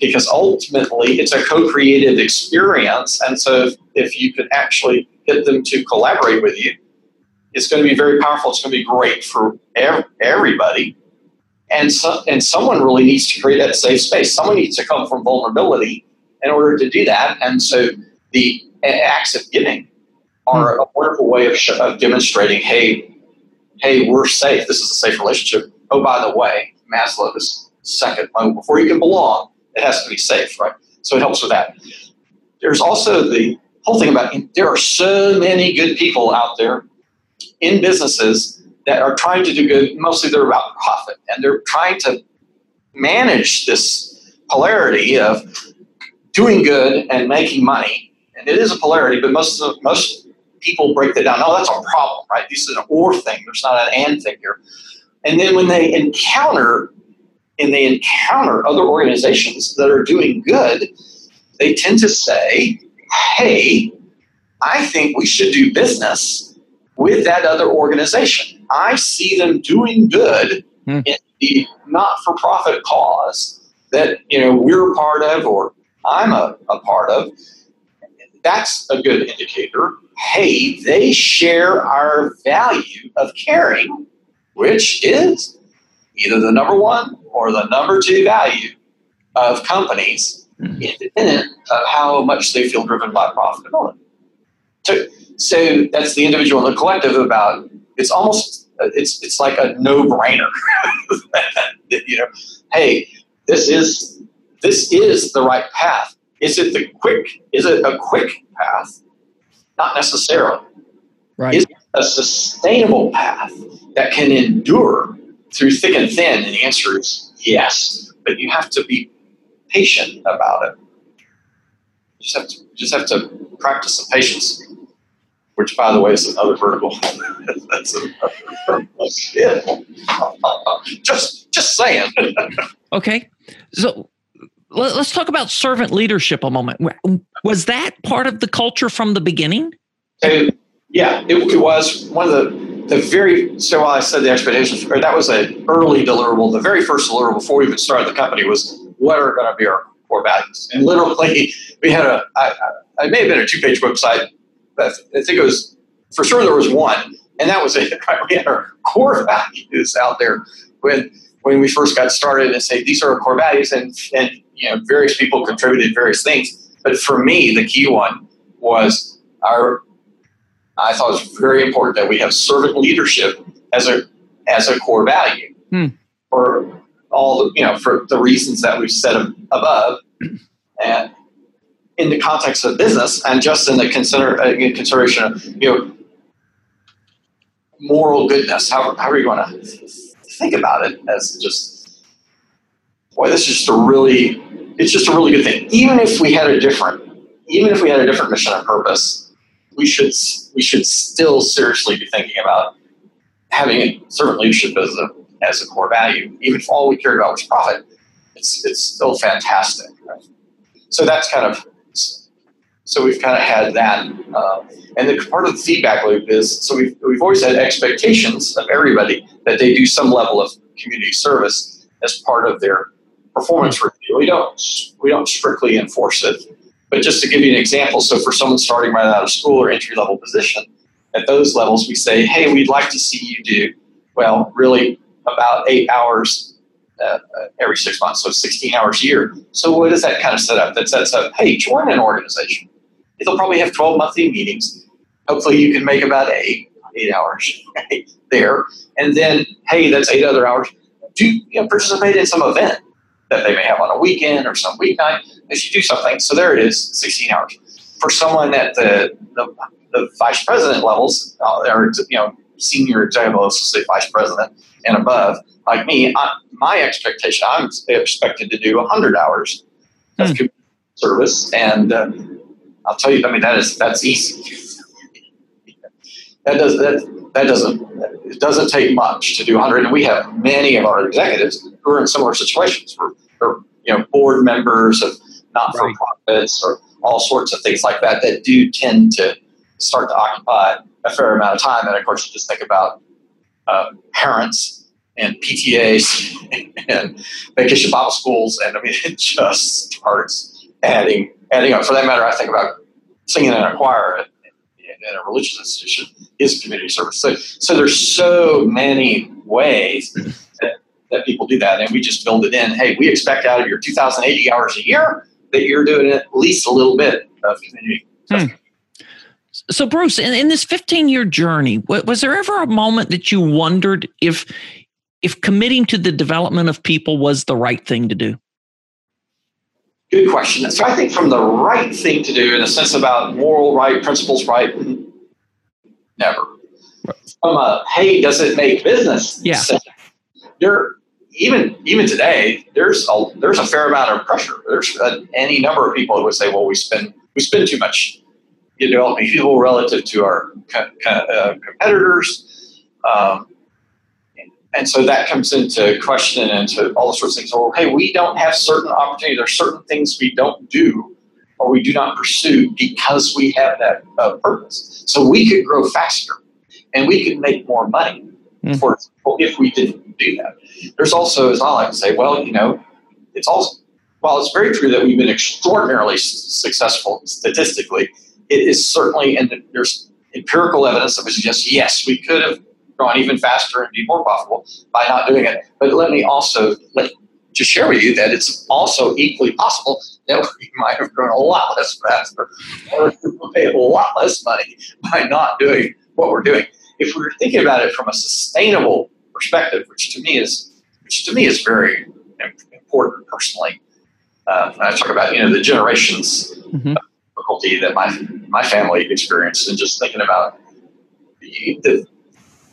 [SPEAKER 3] because ultimately it's a co-creative experience. And so if, if you can actually get them to collaborate with you, it's going to be very powerful. It's going to be great for ev- everybody. And so, and someone really needs to create that safe space. Someone needs to come from vulnerability in order to do that. And so the acts of giving are hmm. a wonderful way of, of demonstrating, hey, hey, we're safe. This is a safe relationship. Oh, by the way, Maslow's second moment before you can belong, it has to be safe, right? So it helps with that. There's also the whole thing about there are so many good people out there in businesses that are trying to do good. Mostly they're about profit and they're trying to manage this polarity of doing good and making money. And it is a polarity, but most of the, most people break that down. No, that's a problem, right? This is an or thing. There's not an and thing here. And then when they encounter and they encounter other organizations that are doing good, they tend to say, hey, I think we should do business with that other organization. I see them doing good hmm. in the not for profit cause that you know we're a part of or I'm a, a part of. That's a good indicator. Hey, they share our value of caring, which is either the number one or the number two value of companies, mm-hmm. independent of how much they feel driven by profitability. So, so that's the individual and the collective about it's almost it's it's like a no-brainer you know hey this is this is the right path is it the quick is it a quick path not necessarily
[SPEAKER 2] right
[SPEAKER 3] is it a sustainable path that can endure through thick and thin? And the answer is yes. But you have to be patient about it. You just have to, just have to practice some patience, which, by the way, is another vertical. That's a, just just saying.
[SPEAKER 2] okay, so let's talk about servant leadership a moment. Was that part of the culture from the beginning?
[SPEAKER 3] So, yeah, it, it was one of the the very so while I said the expectations, or that was an early deliverable. The very first deliverable before we even started the company was what are going to be our core values. And literally, we had a I, I may have been a two page website, but I think it was for sure there was one, and that was it. Right? We had our core values out there when when we first got started, and say these are our core values, and and you know various people contributed various things. But for me, the key one was our I thought it was very important that we have servant leadership as a as a core value hmm. for all the, you know for the reasons that we've said above, and in the context of business and just in the consider uh, in consideration of you know moral goodness. How how are you going to think about it as just boy? This is just a really it's just a really good thing. Even if we had a different even if we had a different mission and purpose we should we should still seriously be thinking about having servant leadership as a as a core value, even if all we cared about was profit. It's it's still fantastic. Right? So that's kind of so we've kind of had that, uh, and the part of the feedback loop is so we've we've always had expectations of everybody that they do some level of community service as part of their performance review. We don't we don't strictly enforce it but just to give you an example, so for someone starting right out of school or entry level position, at those levels, we say, hey, we'd like to see you do, well, really about eight hours uh, every six months, so 16 hours a year. So what is that kind of set up? That sets up, hey, join an organization. They'll probably have 12 monthly meetings. Hopefully you can make about eight, eight hours right, there. And then, hey, that's eight other hours. Do you know, participate in some event that they may have on a weekend or some weeknight as you do something. So there it is, 16 hours. For someone at the, the, the vice president levels, uh, or you know, senior executive levels, say vice president and above, like me, I, my expectation, I'm expected to do 100 hours of hmm. service, and uh, I'll tell you, I mean, that is that's easy. that does that that doesn't it doesn't take much to do 100 and we have many of our executives who are in similar situations we're, we're you know board members of not for profits or all sorts of things like that that do tend to start to occupy a fair amount of time. And of course, you just think about uh, parents and PTAs and vacation Bible schools, and I mean, it just starts adding, adding up. For that matter, I think about singing in a choir in, in a religious institution is community service. So, so there's so many ways that, people do that, and we just build it in. Hey, we expect out of your 2,080 hours a year that you're doing at least a little bit of community. Hmm.
[SPEAKER 2] So, Bruce, in, in this 15 year journey, was there ever a moment that you wondered if if committing to the development of people was the right thing to do?
[SPEAKER 3] Good question. So, I think from the right thing to do, in a sense about moral right, principles right, never. From a hey, does it make business?
[SPEAKER 2] Yeah.
[SPEAKER 3] There, even even today, there's a there's a fair amount of pressure. There's a, any number of people who would say, well, we spend we spend too much in developing people relative to our uh, competitors. Um, and so that comes into question and into all sorts of things. Well, hey, we don't have certain opportunities. There's certain things we don't do or we do not pursue because we have that uh, purpose. So we could grow faster and we could make more money, mm. for example, if we didn't do that. There's also, as I like to say, well, you know, it's also while it's very true that we've been extraordinarily successful statistically, it is certainly, and there's empirical evidence that would suggest, yes, we could have gone even faster and be more profitable by not doing it. But let me also let, just share with you that it's also equally possible that we might have grown a lot less faster or pay a lot less money by not doing what we're doing. If we are thinking about it from a sustainable perspective, which to me is which to me is very important personally, uh, I talk about you know the generations mm-hmm. difficulty that my my family experienced, and just thinking about the, the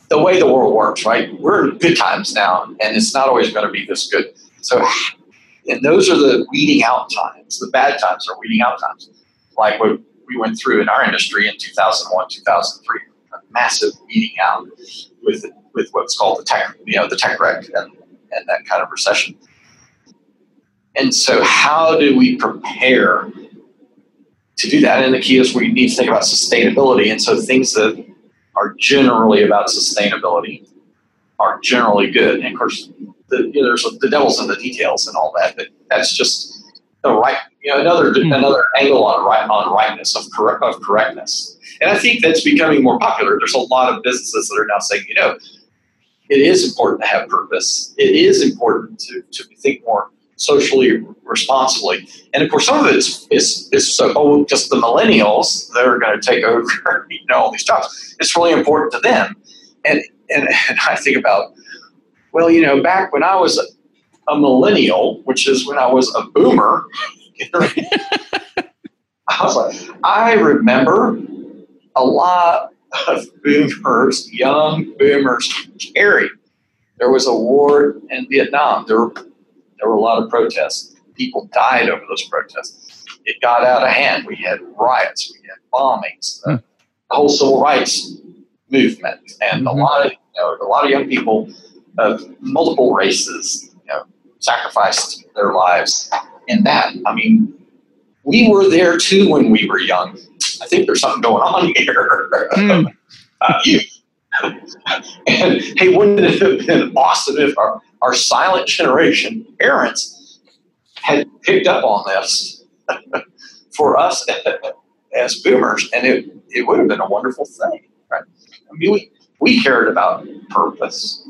[SPEAKER 3] the way the world works. Right, we're in good times now, and it's not always going to be this good. So, and those are the weeding out times. The bad times are weeding out times, like what we went through in our industry in 2001, 2003, a massive weeding out with with what's called the tech, you know, the tech wreck and, and that kind of recession. And so, how do we prepare to do that? And the key is we need to think about sustainability. And so, things that are generally about sustainability are generally good. And of course, the, you know, there's the devil's in the details and all that. But that's just the right, you know, another mm-hmm. another angle on right on rightness of correct of correctness. And I think that's becoming more popular. There's a lot of businesses that are now saying, you know, it is important to have purpose. It is important to, to think more socially responsibly. And of course, some of it is, is, is so, oh, just the millennials that are going to take over, you know, all these jobs. It's really important to them. And, and, and I think about, well, you know, back when I was a, a millennial, which is when I was a boomer, I was like, I remember a lot of boomers, young boomers, carried. There was a war in Vietnam. There were there were a lot of protests. People died over those protests. It got out of hand. We had riots. We had bombings. Hmm. The whole civil rights movement, and mm-hmm. a lot of you know, a lot of young people of multiple races, you know, sacrificed their lives in that. I mean, we were there too when we were young. I think there's something going on here. Mm. uh, you. and hey, wouldn't it have been awesome if our our silent generation parents had picked up on this for us as boomers, and it, it would have been a wonderful thing, right? I mean, we, we cared about purpose.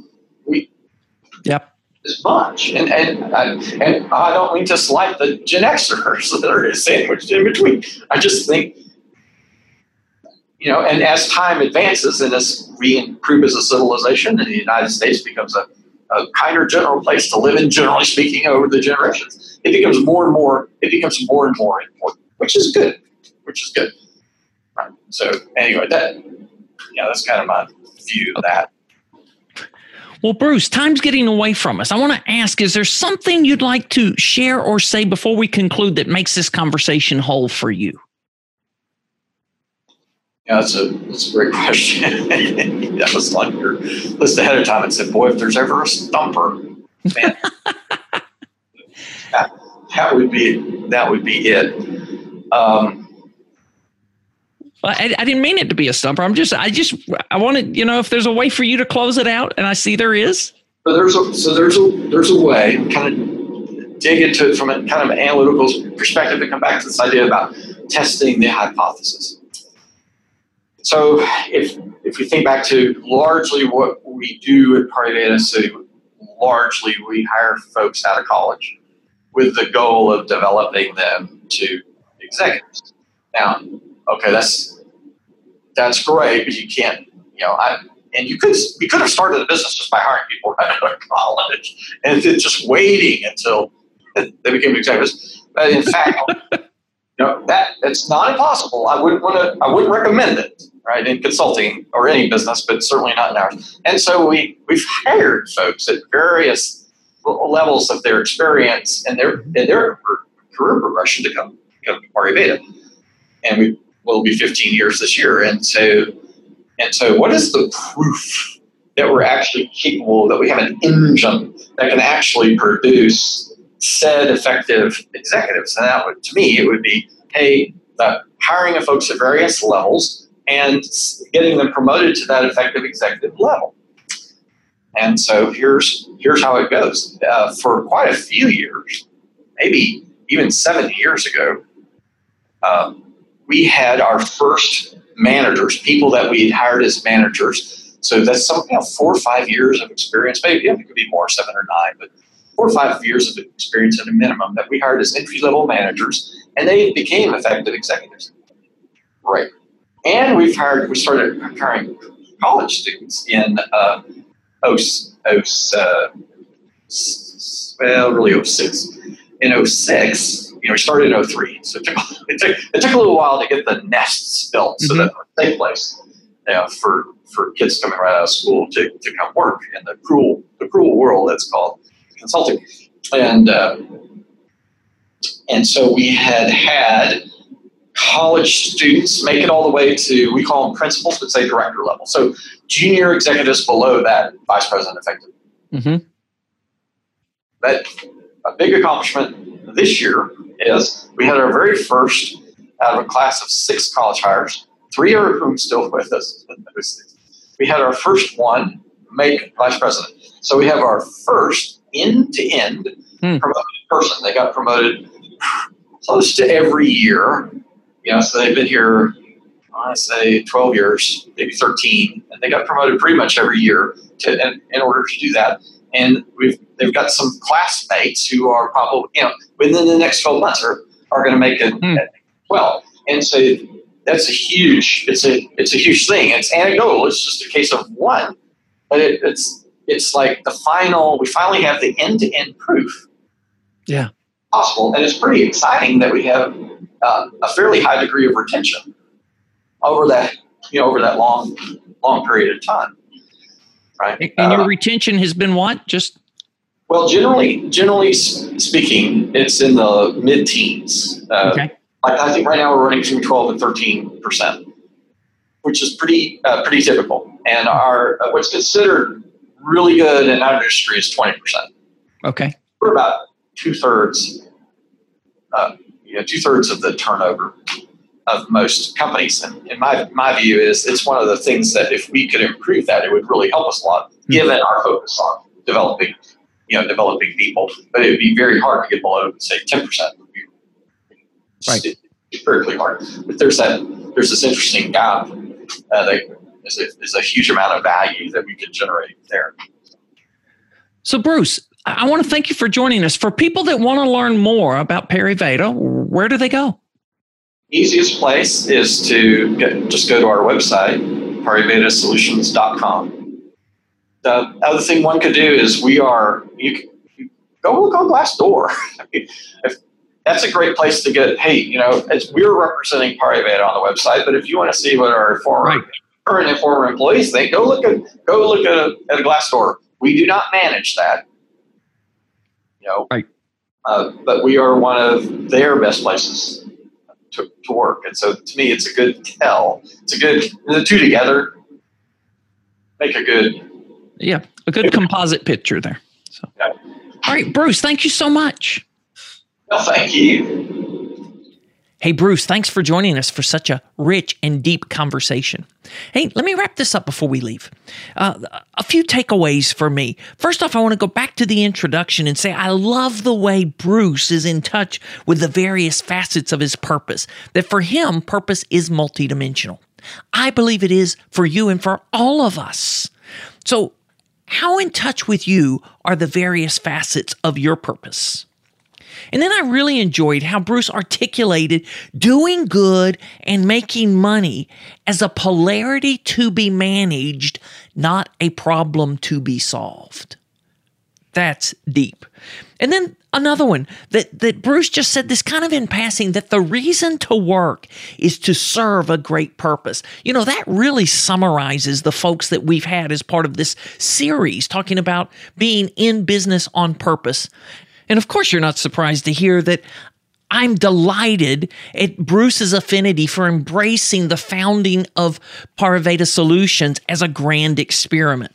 [SPEAKER 3] We,
[SPEAKER 2] yep.
[SPEAKER 3] As much, and and and I don't mean to slight the Gen Xers that are sandwiched in between. I just think you know, and as time advances and as we improve as a civilization and the United States becomes a a kinder general place to live in, generally speaking, over the generations. It becomes more and more, it becomes more and more important, which is good, which is good. Right. So anyway, that, yeah, that's kind of my view of that.
[SPEAKER 2] Well, Bruce, time's getting away from us. I want to ask is there something you'd like to share or say before we conclude that makes this conversation whole for you?
[SPEAKER 3] Yeah, that's a that's a great question. that was like your list ahead of time and said, "Boy, if there's ever a stumper, man, that, that, would be that would be it." Um,
[SPEAKER 2] well, I, I, didn't mean it to be a stumper. I'm just I just I wanted you know if there's a way for you to close it out, and I see there is.
[SPEAKER 3] So there's a so there's a there's a way kind of dig into it from a kind of analytical perspective and come back to this idea about testing the hypothesis. So if if we think back to largely what we do at Pariveda, so largely we hire folks out of college with the goal of developing them to executives. Now, okay, that's that's great, but you can't, you know, I and you could we could have started the business just by hiring people out of college and just waiting until they became executives. But in fact, you know, that it's not impossible. I wouldn't want to. I wouldn't recommend it, right, in consulting or any business, but certainly not in ours. And so we we've hired folks at various levels of their experience and their mm-hmm. and their career progression to come become Pariveda. And we will be 15 years this year. And so and so what is the proof that we're actually capable, that we have an engine that can actually produce said effective executives? And that would to me it would be, hey, the hiring of folks at various levels and getting them promoted to that effective executive level. And so here's here's how it goes. Uh, for quite a few years, maybe even seven years ago, um, we had our first managers, people that we hired as managers. So that's some you know, four or five years of experience. Maybe it could be more, seven or nine, but four or five years of experience at a minimum that we hired as entry level managers, and they became effective executives. Right. And we've hired, we started hiring college students in uh, oh, oh uh, well, really 06. In 06, you know, we started in 03. So it took, it took, it took a little while to get the nests built so mm-hmm. that they safe place you know, for, for kids coming right out of school to, to come work in the cruel, the cruel world that's called consulting. And, uh, and so we had had college students make it all the way to, we call them principals, but say director level. So junior executives below that vice president effective. Mm-hmm. But a big accomplishment this year is we had our very first out of a class of six college hires, three of whom still with us. We had our first one make vice president. So we have our first end to end promoted person. They got promoted close to every year. Know, so they've been here I say 12 years, maybe 13, and they got promoted pretty much every year to, in, in order to do that. And we've they've got some classmates who are probably you know within the next 12 months are, are going to make it mm. well. And so that's a huge it's a it's a huge thing. It's anecdotal. It's just a case of one, but it, it's it's like the final. We finally have the end to end proof.
[SPEAKER 2] Yeah,
[SPEAKER 3] possible, and it's pretty exciting that we have uh, a fairly high degree of retention over that you know over that long long period of time right?
[SPEAKER 2] And your uh, retention has been what? Just
[SPEAKER 3] well generally generally speaking it's in the mid-teens. Uh, okay. i think right now we're running between 12 and 13 percent which is pretty uh, pretty typical. And our uh, what's considered really good in our industry is 20 percent.
[SPEAKER 2] Okay.
[SPEAKER 3] We're about two-thirds uh, you know two-thirds of the turnover of most companies. And in my, my view is it's one of the things that if we could improve that, it would really help us a lot, mm-hmm. given our focus on developing, you know, developing people. But it would be very hard to get below, say, 10% would be right. very hard. But there's that, there's this interesting gap uh, that is a, is a huge amount of value that we could generate there.
[SPEAKER 2] So, Bruce, I want to thank you for joining us. For people that want to learn more about Pariveda, where do they go?
[SPEAKER 3] easiest place is to get, just go to our website, parivedasolutions.com. The other thing one could do is we are, you, can, you go look on Glassdoor. if, that's a great place to get, hey, you know, we're representing Pariveda on the website, but if you want to see what our former, right. current and former employees think, go look at, go look at a, at a Glassdoor. We do not manage that. You know,
[SPEAKER 2] right.
[SPEAKER 3] Uh, but we are one of their best places to, to work. And so to me, it's a good tell. It's a good, the two together make a good.
[SPEAKER 2] Yeah, a good composite picture there. So, okay. all right, Bruce, thank you so much.
[SPEAKER 3] Well, thank you.
[SPEAKER 2] Hey, Bruce, thanks for joining us for such a rich and deep conversation. Hey, let me wrap this up before we leave. Uh, a few takeaways for me. First off, I want to go back to the introduction and say I love the way Bruce is in touch with the various facets of his purpose, that for him, purpose is multidimensional. I believe it is for you and for all of us. So, how in touch with you are the various facets of your purpose? And then I really enjoyed how Bruce articulated doing good and making money as a polarity to be managed, not a problem to be solved. That's deep. And then another one that, that Bruce just said this kind of in passing that the reason to work is to serve a great purpose. You know, that really summarizes the folks that we've had as part of this series talking about being in business on purpose. And of course, you're not surprised to hear that I'm delighted at Bruce's affinity for embracing the founding of Pariveda Solutions as a grand experiment.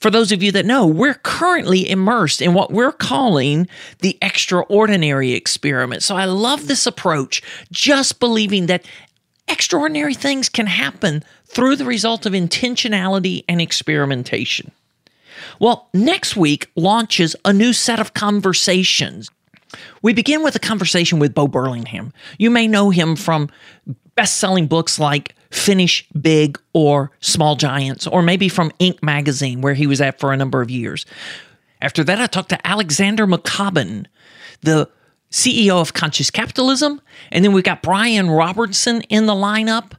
[SPEAKER 2] For those of you that know, we're currently immersed in what we're calling the extraordinary experiment. So I love this approach, just believing that extraordinary things can happen through the result of intentionality and experimentation. Well, next week launches a new set of conversations. We begin with a conversation with Bo Burlingham. You may know him from best selling books like Finish Big or Small Giants, or maybe from Inc. magazine, where he was at for a number of years. After that, I talked to Alexander McCobin, the CEO of Conscious Capitalism. And then we've got Brian Robertson in the lineup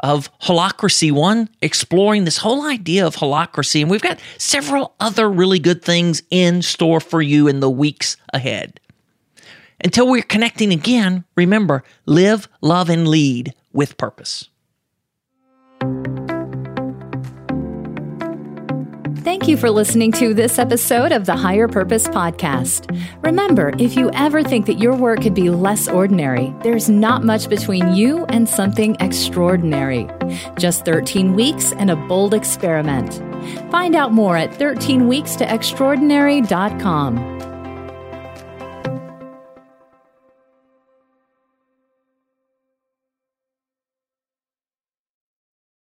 [SPEAKER 2] of Holacracy One, exploring this whole idea of holacracy. And we've got several other really good things in store for you in the weeks ahead. Until we're connecting again, remember live, love, and lead with purpose.
[SPEAKER 1] Thank you for listening to this episode of the Higher Purpose Podcast. Remember, if you ever think that your work could be less ordinary, there's not much between you and something extraordinary. Just 13 weeks and a bold experiment. Find out more at 13weekstoextraordinary.com.